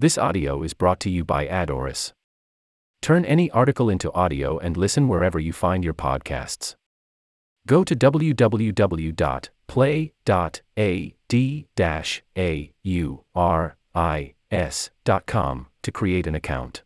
This audio is brought to you by Ad Auris. Turn any article into audio and listen wherever you find your podcasts. Go to www.play.ad-auris.com to create an account.